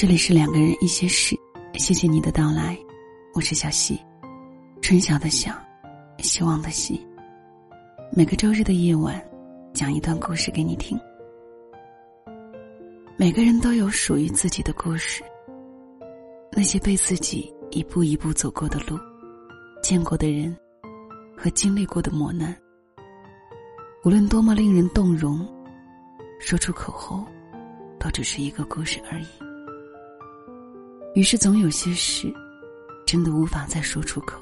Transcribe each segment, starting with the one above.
这里是两个人一些事，谢谢你的到来，我是小溪，春晓的晓，希望的希。每个周日的夜晚，讲一段故事给你听。每个人都有属于自己的故事，那些被自己一步一步走过的路，见过的人，和经历过的磨难，无论多么令人动容，说出口后，都只是一个故事而已。于是，总有些事，真的无法再说出口。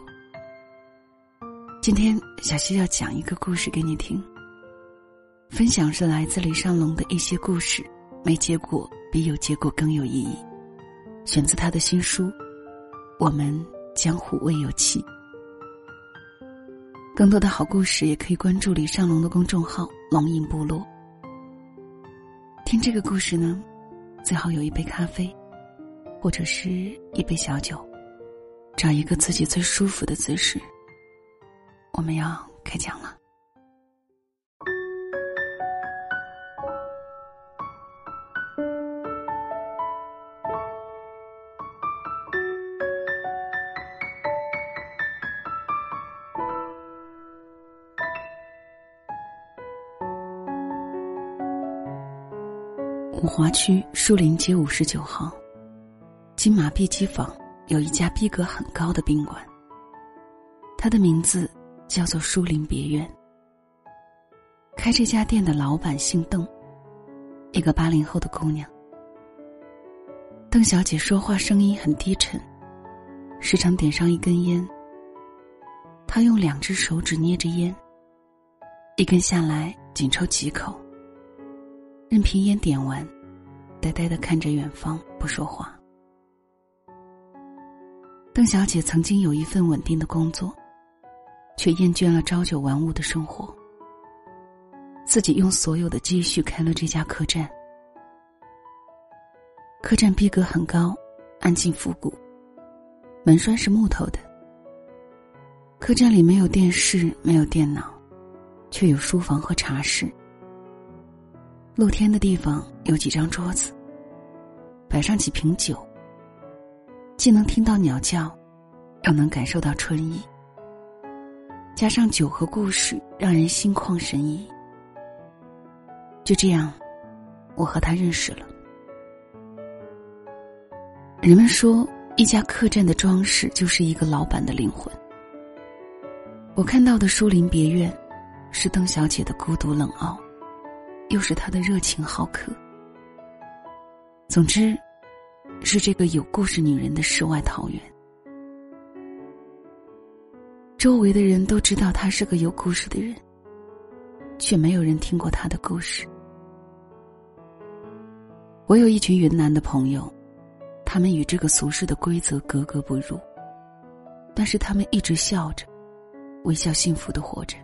今天，小溪要讲一个故事给你听。分享是来自李尚龙的一些故事，没结果比有结果更有意义。选自他的新书《我们江湖未有期》。更多的好故事，也可以关注李尚龙的公众号“龙影部落”。听这个故事呢，最好有一杯咖啡。或者是一杯小酒，找一个自己最舒服的姿势。我们要开讲了。五华区树林街五十九号。金马碧鸡坊有一家逼格很高的宾馆，它的名字叫做书林别院。开这家店的老板姓邓，一个八零后的姑娘。邓小姐说话声音很低沉，时常点上一根烟。她用两只手指捏着烟，一根下来仅抽几口，任凭烟点完，呆呆的看着远方不说话。邓小姐曾经有一份稳定的工作，却厌倦了朝九晚五的生活。自己用所有的积蓄开了这家客栈。客栈逼格很高，安静复古，门栓是木头的。客栈里没有电视，没有电脑，却有书房和茶室。露天的地方有几张桌子，摆上几瓶酒。既能听到鸟叫，又能感受到春意。加上酒和故事，让人心旷神怡。就这样，我和他认识了。人们说，一家客栈的装饰就是一个老板的灵魂。我看到的书林别院，是邓小姐的孤独冷傲，又是她的热情好客。总之。是这个有故事女人的世外桃源。周围的人都知道她是个有故事的人，却没有人听过她的故事。我有一群云南的朋友，他们与这个俗世的规则格格不入，但是他们一直笑着，微笑幸福的活着。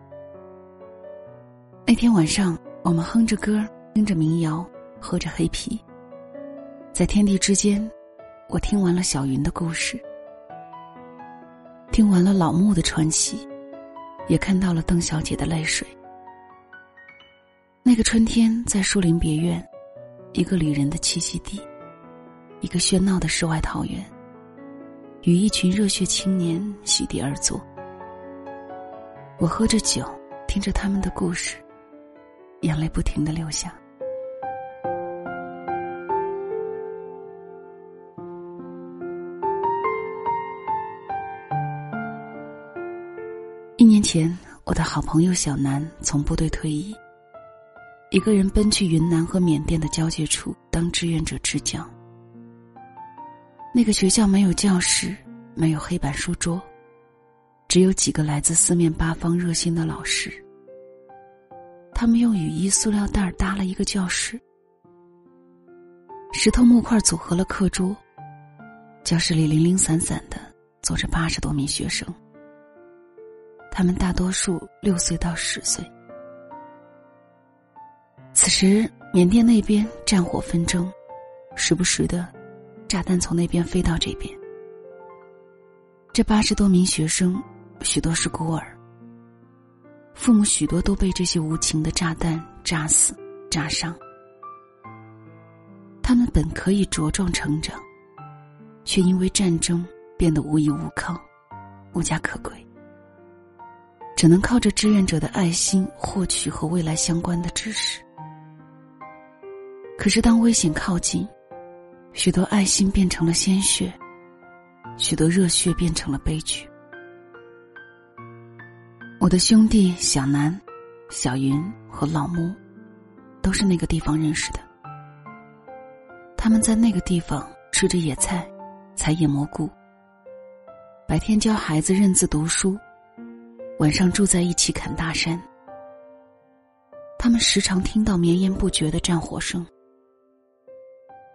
那天晚上，我们哼着歌，听着民谣，喝着黑啤。在天地之间，我听完了小云的故事，听完了老木的传奇，也看到了邓小姐的泪水。那个春天，在树林别院，一个旅人的栖息地，一个喧闹的世外桃源，与一群热血青年席地而坐。我喝着酒，听着他们的故事，眼泪不停的流下。一年前，我的好朋友小南从部队退役，一个人奔去云南和缅甸的交界处当志愿者支教。那个学校没有教室，没有黑板书桌，只有几个来自四面八方热心的老师。他们用雨衣、塑料袋搭了一个教室，石头木块组合了课桌，教室里零零散散的坐着八十多名学生。他们大多数六岁到十岁。此时，缅甸那边战火纷争，时不时的，炸弹从那边飞到这边。这八十多名学生，许多是孤儿，父母许多都被这些无情的炸弹炸死、炸伤。他们本可以茁壮成长，却因为战争变得无依无靠，无家可归，只能靠着志愿者的爱心获取和未来相关的知识。可是，当危险靠近，许多爱心变成了鲜血，许多热血变成了悲剧。我的兄弟小南、小云和老木，都是那个地方认识的。他们在那个地方吃着野菜，采野蘑菇。白天教孩子认字读书，晚上住在一起砍大山。他们时常听到绵延不绝的战火声。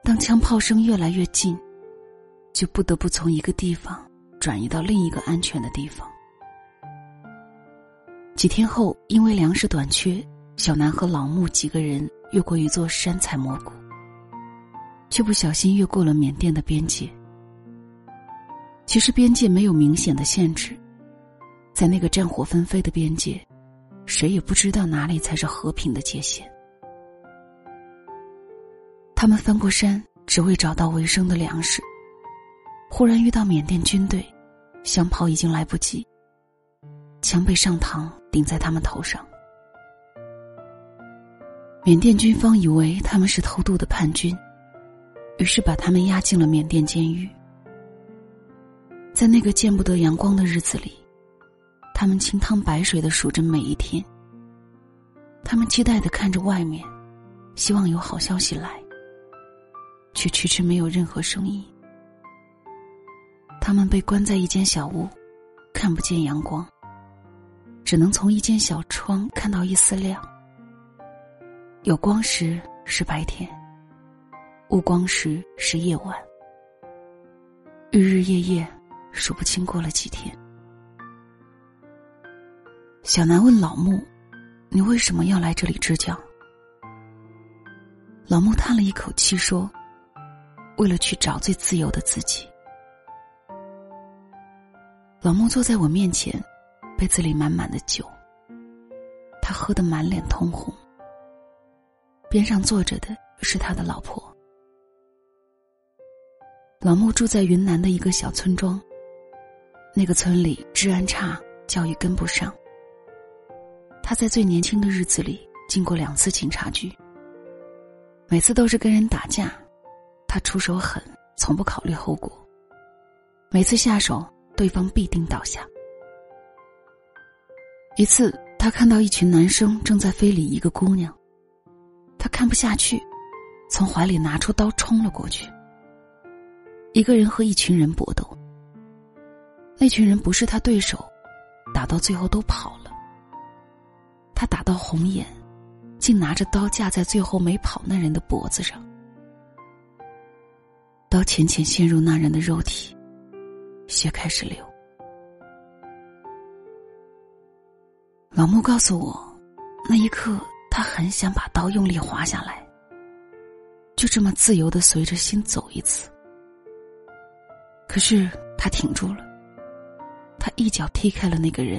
当枪炮声越来越近，就不得不从一个地方转移到另一个安全的地方。几天后，因为粮食短缺，小南和老木几个人越过一座山采蘑菇。却不小心越过了缅甸的边界。其实边界没有明显的限制，在那个战火纷飞的边界，谁也不知道哪里才是和平的界限。他们翻过山，只为找到维生的粮食。忽然遇到缅甸军队，想跑已经来不及，枪被上膛顶在他们头上。缅甸军方以为他们是偷渡的叛军。于是把他们押进了缅甸监狱。在那个见不得阳光的日子里，他们清汤白水的数着每一天。他们期待的看着外面，希望有好消息来，却迟迟没有任何声音。他们被关在一间小屋，看不见阳光，只能从一间小窗看到一丝亮。有光时是白天。无光时是夜晚，日日夜夜，数不清过了几天。小南问老木：“你为什么要来这里支教？”老木叹了一口气说：“为了去找最自由的自己。”老木坐在我面前，杯子里满满的酒，他喝得满脸通红。边上坐着的是他的老婆。老木住在云南的一个小村庄。那个村里治安差，教育跟不上。他在最年轻的日子里进过两次警察局，每次都是跟人打架，他出手狠，从不考虑后果。每次下手，对方必定倒下。一次，他看到一群男生正在非礼一个姑娘，他看不下去，从怀里拿出刀冲了过去。一个人和一群人搏斗，那群人不是他对手，打到最后都跑了。他打到红眼，竟拿着刀架在最后没跑那人的脖子上，刀浅浅陷入那人的肉体，血开始流。老穆告诉我，那一刻他很想把刀用力划下来，就这么自由的随着心走一次。可是他挺住了，他一脚踢开了那个人，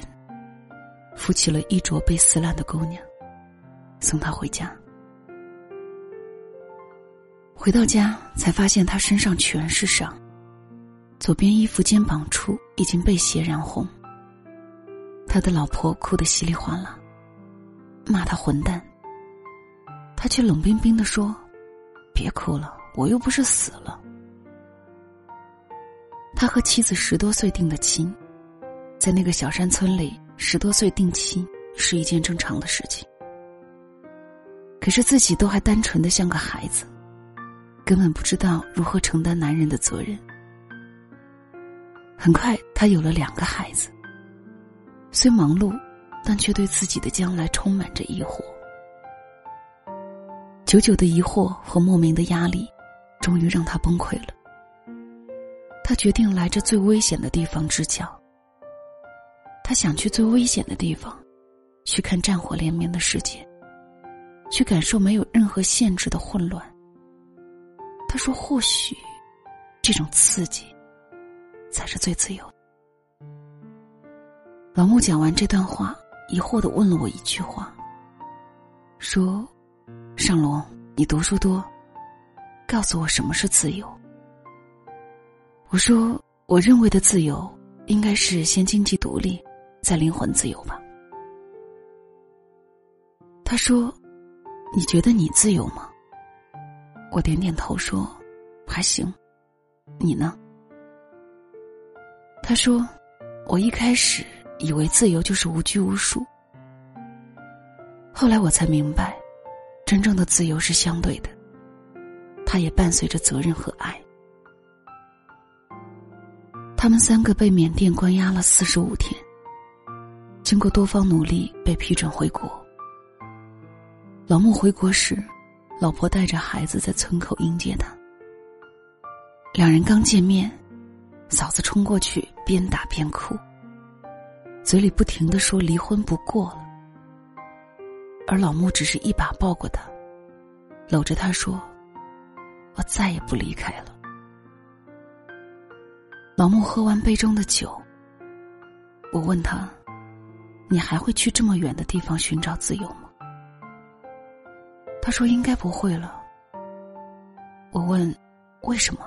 扶起了衣着被撕烂的姑娘，送她回家。回到家才发现他身上全是伤，左边衣服肩膀处已经被血染红。他的老婆哭得稀里哗啦，骂他混蛋。他却冷冰冰的说：“别哭了，我又不是死了。”他和妻子十多岁定的亲，在那个小山村里，十多岁定亲是一件正常的事情。可是自己都还单纯的像个孩子，根本不知道如何承担男人的责任。很快，他有了两个孩子。虽忙碌，但却对自己的将来充满着疑惑。久久的疑惑和莫名的压力，终于让他崩溃了。他决定来这最危险的地方支教。他想去最危险的地方，去看战火连绵的世界，去感受没有任何限制的混乱。他说：“或许，这种刺激，才是最自由。”老穆讲完这段话，疑惑的问了我一句话：“说，尚龙，你读书多，告诉我什么是自由。我说，我认为的自由应该是先经济独立，在灵魂自由吧。他说：“你觉得你自由吗？”我点点头说：“还行。”你呢？他说：“我一开始以为自由就是无拘无束，后来我才明白，真正的自由是相对的，它也伴随着责任和爱。”他们三个被缅甸关押了四十五天，经过多方努力被批准回国。老穆回国时，老婆带着孩子在村口迎接他。两人刚见面，嫂子冲过去边打边哭，嘴里不停的说离婚不过了，而老穆只是一把抱过他，搂着他说：“我再也不离开了。”老穆喝完杯中的酒，我问他：“你还会去这么远的地方寻找自由吗？”他说：“应该不会了。”我问：“为什么？”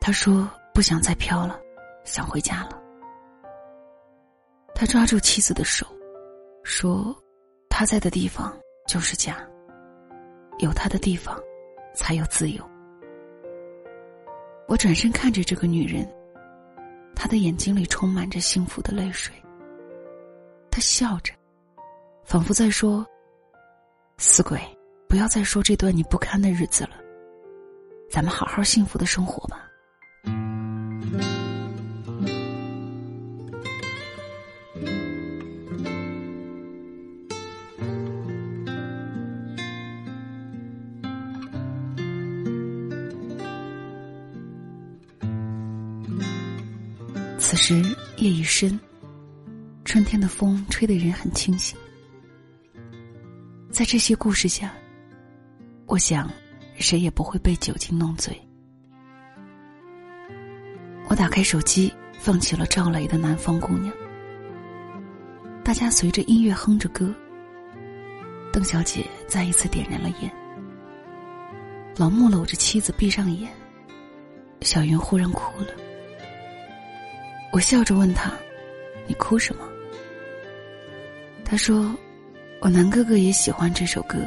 他说：“不想再飘了，想回家了。”他抓住妻子的手，说：“他在的地方就是家，有他的地方，才有自由。”我转身看着这个女人，她的眼睛里充满着幸福的泪水。他笑着，仿佛在说：“死鬼，不要再说这段你不堪的日子了，咱们好好幸福的生活吧。”此时夜已深，春天的风吹得人很清醒。在这些故事下，我想，谁也不会被酒精弄醉。我打开手机，放起了赵雷的《南方姑娘》，大家随着音乐哼着歌。邓小姐再一次点燃了烟，老穆搂着妻子闭上眼，小云忽然哭了。我笑着问他：“你哭什么？”他说：“我南哥哥也喜欢这首歌。”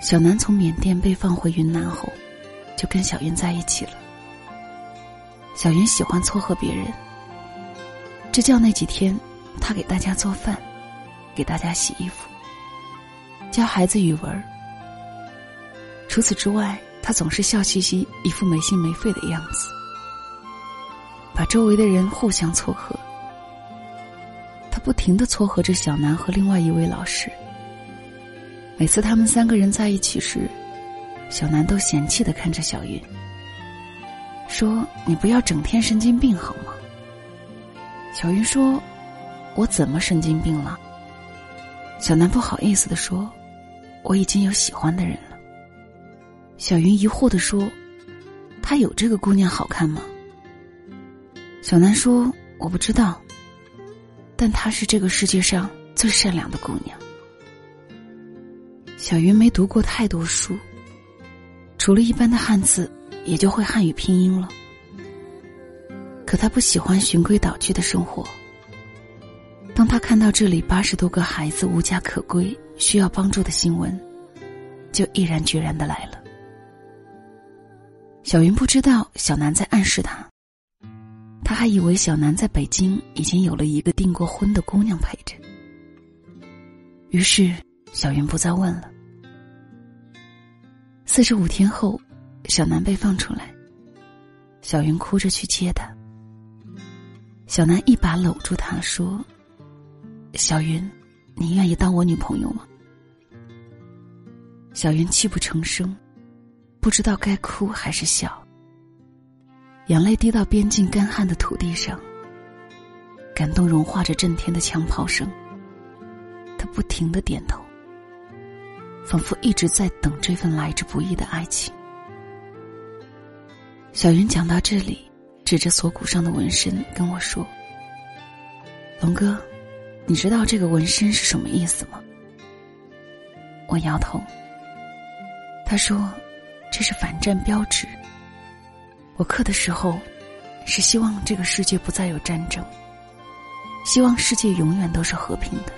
小南从缅甸被放回云南后，就跟小云在一起了。小云喜欢撮合别人，支教那几天，他给大家做饭，给大家洗衣服，教孩子语文。除此之外，他总是笑嘻嘻，一副没心没肺的样子。把周围的人互相撮合，不停的撮合着小南和另外一位老师。每次他们三个人在一起时，小南都嫌弃的看着小云，说：“你不要整天神经病好吗？”小云说：“我怎么神经病了？”小南不好意思的说：“我已经有喜欢的人了。”小云疑惑的说：“他有这个姑娘好看吗？”小南说：“我不知道，但她是这个世界上最善良的姑娘。”小云没读过太多书，除了一般的汉字，也就会汉语拼音了。可她不喜欢循规蹈矩的生活。当他看到这里八十多个孩子无家可归、需要帮助的新闻，就毅然决然的来了。小云不知道小南在暗示他。他还以为小南在北京已经有了一个订过婚的姑娘陪着，于是小云不再问了。四十五天后，小南被放出来，小云哭着去接他。小南一把搂住她说：“小云，你愿意当我女朋友吗？”小云泣不成声，不知道该哭还是笑。眼泪滴到边境干旱的土地上，感动融化着震天的枪炮声。他不停的点头，仿佛一直在等这份来之不易的爱情。小云讲到这里，指着锁骨上的纹身跟我说：“龙哥，你知道这个纹身是什么意思吗？”我摇头：“他说：“这是反战标志。”我刻的时候，是希望这个世界不再有战争，希望世界永远都是和平的。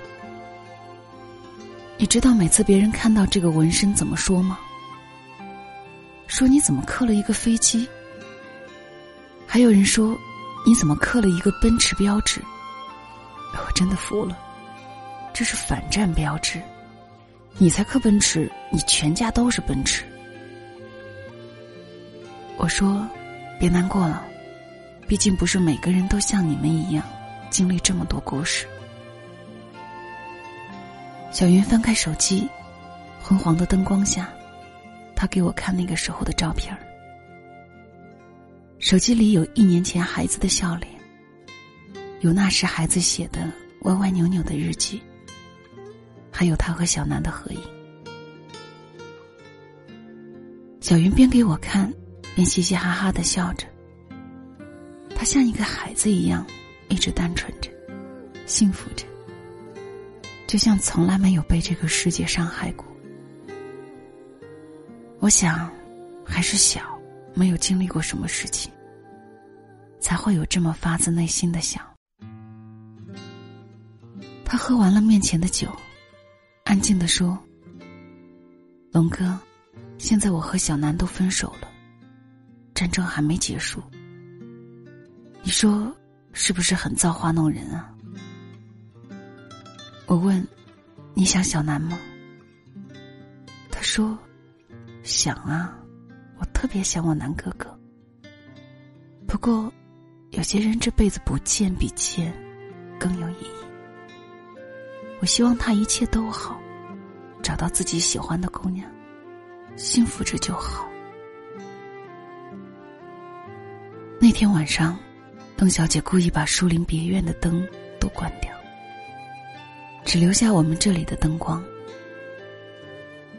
你知道每次别人看到这个纹身怎么说吗？说你怎么刻了一个飞机？还有人说你怎么刻了一个奔驰标志？我真的服了，这是反战标志。你才刻奔驰，你全家都是奔驰。我说，别难过了，毕竟不是每个人都像你们一样，经历这么多故事。小云翻开手机，昏黄的灯光下，他给我看那个时候的照片手机里有一年前孩子的笑脸，有那时孩子写的歪歪扭扭的日记。还有他和小南的合影。小云边给我看，便嘻嘻哈哈的笑着。他像一个孩子一样，一直单纯着，幸福着，就像从来没有被这个世界伤害过。我想，还是小，没有经历过什么事情，才会有这么发自内心的想。他喝完了面前的酒。安静的说：“龙哥，现在我和小南都分手了，战争还没结束。你说是不是很造化弄人啊？”我问：“你想小南吗？”他说：“想啊，我特别想我南哥哥。不过，有些人这辈子不见比见更有意义。我希望他一切都好。”找到自己喜欢的姑娘，幸福着就好。那天晚上，邓小姐故意把树林别院的灯都关掉，只留下我们这里的灯光。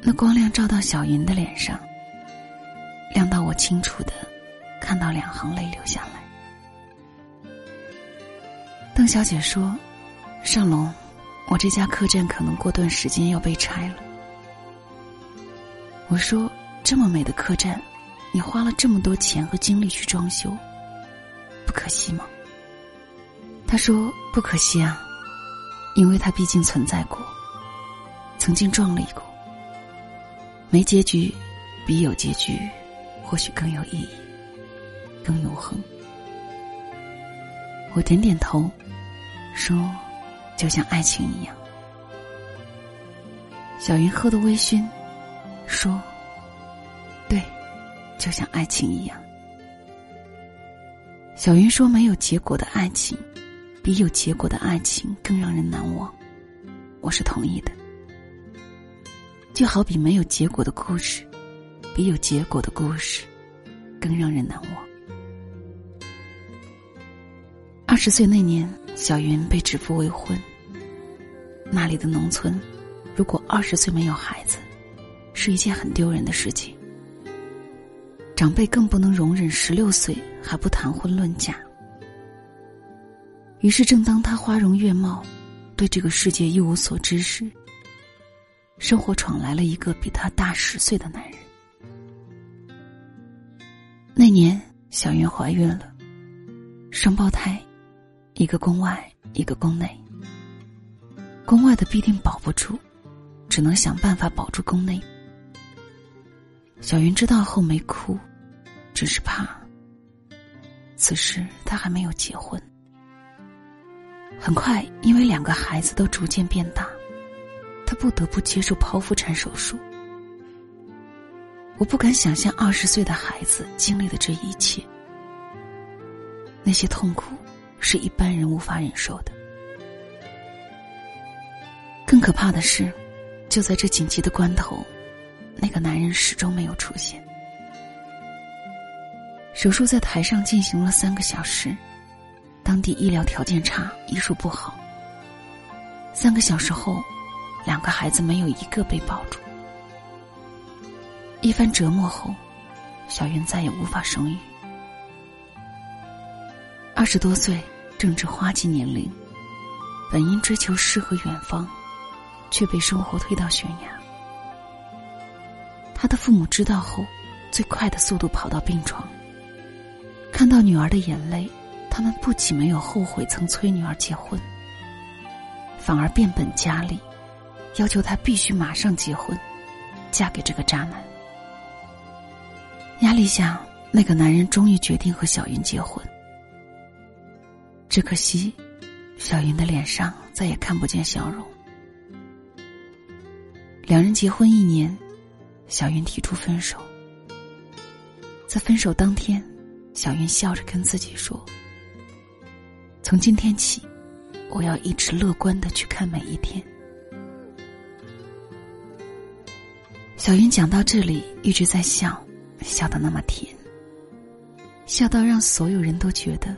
那光亮照到小云的脸上，亮到我清楚的看到两行泪流下来。邓小姐说：“尚龙。”我这家客栈可能过段时间要被拆了。我说：“这么美的客栈，你花了这么多钱和精力去装修，不可惜吗？”他说：“不可惜啊，因为它毕竟存在过，曾经壮丽过。没结局，比有结局或许更有意义，更永恒。”我点点头，说。就像爱情一样，小云喝的微醺，说：“对，就像爱情一样。”小云说：“没有结果的爱情，比有结果的爱情更让人难忘。”我是同意的。就好比没有结果的故事，比有结果的故事更让人难忘。二十岁那年。小云被指腹未婚。那里的农村，如果二十岁没有孩子，是一件很丢人的事情。长辈更不能容忍十六岁还不谈婚论嫁。于是，正当她花容月貌，对这个世界一无所知时，生活闯来了一个比她大十岁的男人。那年，小云怀孕了，双胞胎。一个宫外，一个宫内。宫外的必定保不住，只能想办法保住宫内。小云知道后没哭，只是怕。此时她还没有结婚。很快，因为两个孩子都逐渐变大，她不得不接受剖腹产手术。我不敢想象二十岁的孩子经历的这一切，那些痛苦。是一般人无法忍受的。更可怕的是，就在这紧急的关头，那个男人始终没有出现。手术在台上进行了三个小时，当地医疗条件差，医术不好。三个小时后，两个孩子没有一个被保住。一番折磨后，小云再也无法生育。二十多岁。正值花季年龄，本应追求诗和远方，却被生活推到悬崖。他的父母知道后，最快的速度跑到病床，看到女儿的眼泪，他们不仅没有后悔曾催女儿结婚，反而变本加厉，要求她必须马上结婚，嫁给这个渣男。压力下，那个男人终于决定和小云结婚。只可惜，小云的脸上再也看不见笑容。两人结婚一年，小云提出分手。在分手当天，小云笑着跟自己说：“从今天起，我要一直乐观的去看每一天。”小云讲到这里一直在笑，笑得那么甜，笑到让所有人都觉得，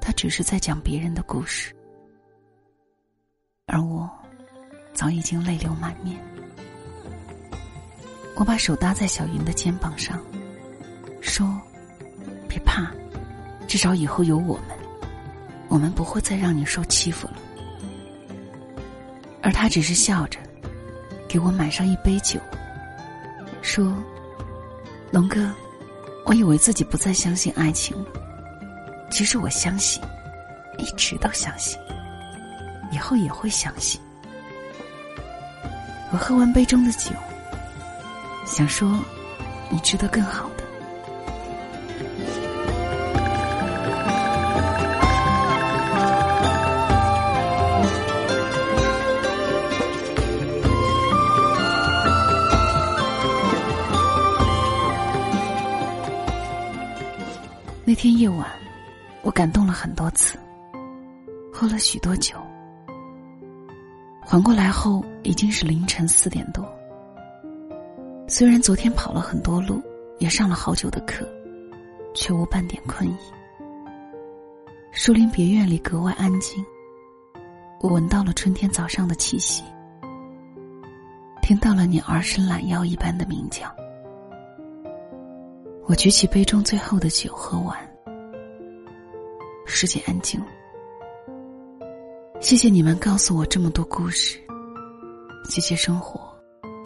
他只是在讲别人的故事，而我，早已经泪流满面。我把手搭在小云的肩膀上，说：“别怕，至少以后有我们，我们不会再让你受欺负了。”而他只是笑着，给我满上一杯酒，说：“龙哥，我以为自己不再相信爱情了，其实我相信，一直都相信，以后也会相信。”我喝完杯中的酒。想说，你值得更好那天夜晚，我感动了很多次，喝了许多酒。缓过来后，已经是凌晨四点多。虽然昨天跑了很多路，也上了好久的课，却无半点困意。树林别院里格外安静，我闻到了春天早上的气息，听到了你儿时懒腰一般的鸣叫。我举起杯中最后的酒，喝完。世界安静。谢谢你们告诉我这么多故事，谢谢生活，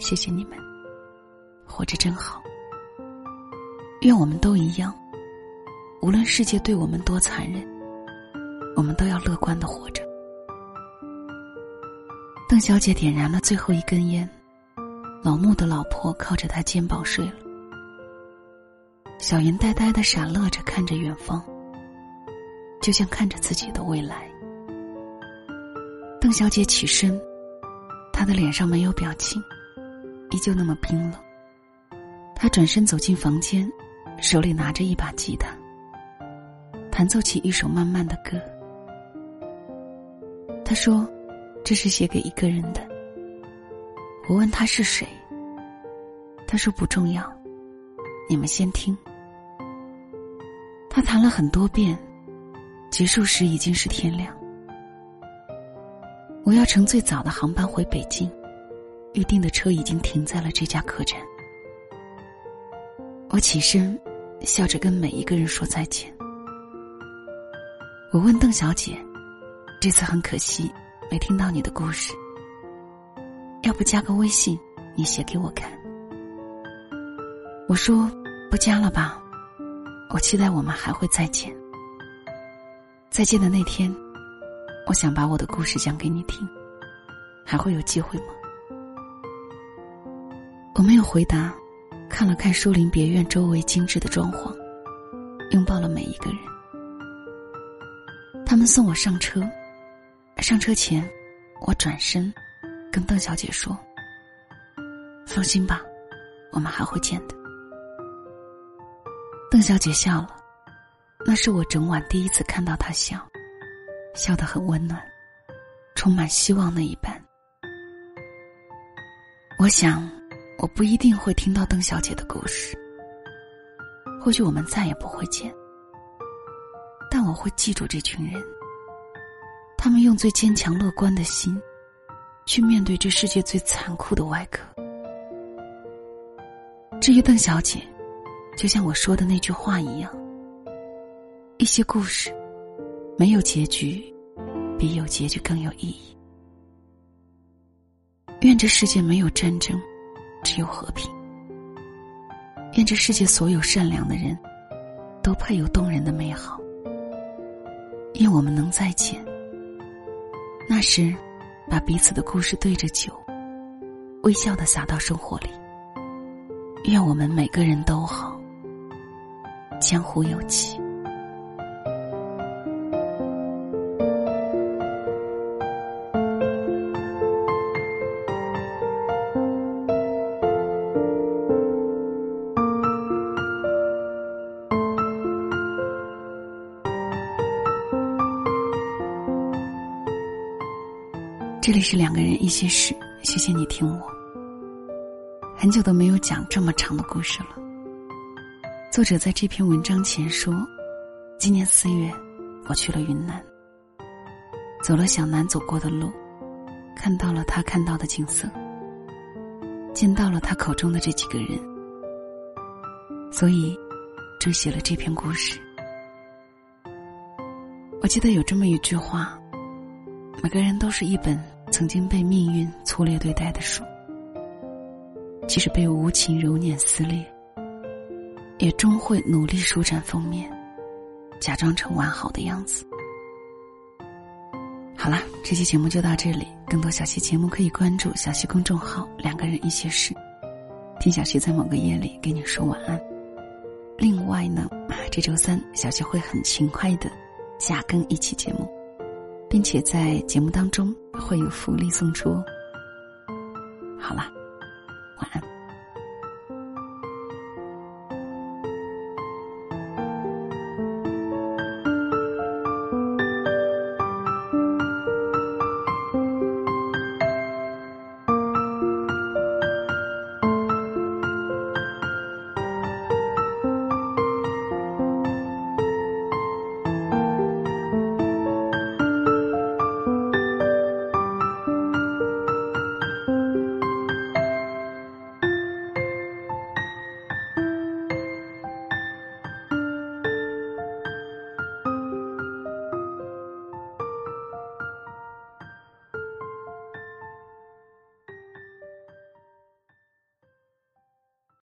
谢谢你们。活着真好。愿我们都一样，无论世界对我们多残忍，我们都要乐观的活着。邓小姐点燃了最后一根烟，老穆的老婆靠着他肩膀睡了。小云呆呆的傻乐着看着远方，就像看着自己的未来。邓小姐起身，她的脸上没有表情，依旧那么冰冷。他转身走进房间，手里拿着一把吉他，弹奏起一首慢慢的歌。他说：“这是写给一个人的。”我问他是谁，他说不重要，你们先听。他弹了很多遍，结束时已经是天亮。我要乘最早的航班回北京，预定的车已经停在了这家客栈。我起身，笑着跟每一个人说再见。我问邓小姐：“这次很可惜，没听到你的故事。要不加个微信，你写给我看。”我说：“不加了吧，我期待我们还会再见。再见的那天，我想把我的故事讲给你听，还会有机会吗？”我没有回答。看了看树林别院周围精致的装潢，拥抱了每一个人。他们送我上车，上车前，我转身，跟邓小姐说：“放心吧，我们还会见的。”邓小姐笑了，那是我整晚第一次看到她笑，笑得很温暖，充满希望那一般。我想。我不一定会听到邓小姐的故事，或许我们再也不会见，但我会记住这群人。他们用最坚强乐观的心，去面对这世界最残酷的外壳。至于邓小姐，就像我说的那句话一样，一些故事没有结局，比有结局更有意义。愿这世界没有战争。只有和平。愿这世界所有善良的人，都配有动人的美好。愿我们能再见。那时，把彼此的故事对着酒，微笑的洒到生活里。愿我们每个人都好，江湖有期。这里是两个人一些事，谢谢你听我。很久都没有讲这么长的故事了。作者在这篇文章前说，今年四月，我去了云南，走了小南走过的路，看到了他看到的景色，见到了他口中的这几个人，所以，就写了这篇故事。我记得有这么一句话：每个人都是一本。曾经被命运粗略对待的书，即使被无情揉捻撕裂，也终会努力舒展封面，假装成完好的样子。好了，这期节目就到这里。更多小溪节目可以关注小溪公众号“两个人一些事”，听小溪在某个夜里给你说晚安。另外呢，这周三小溪会很勤快的加更一期节目。并且在节目当中会有福利送出。好了，晚安。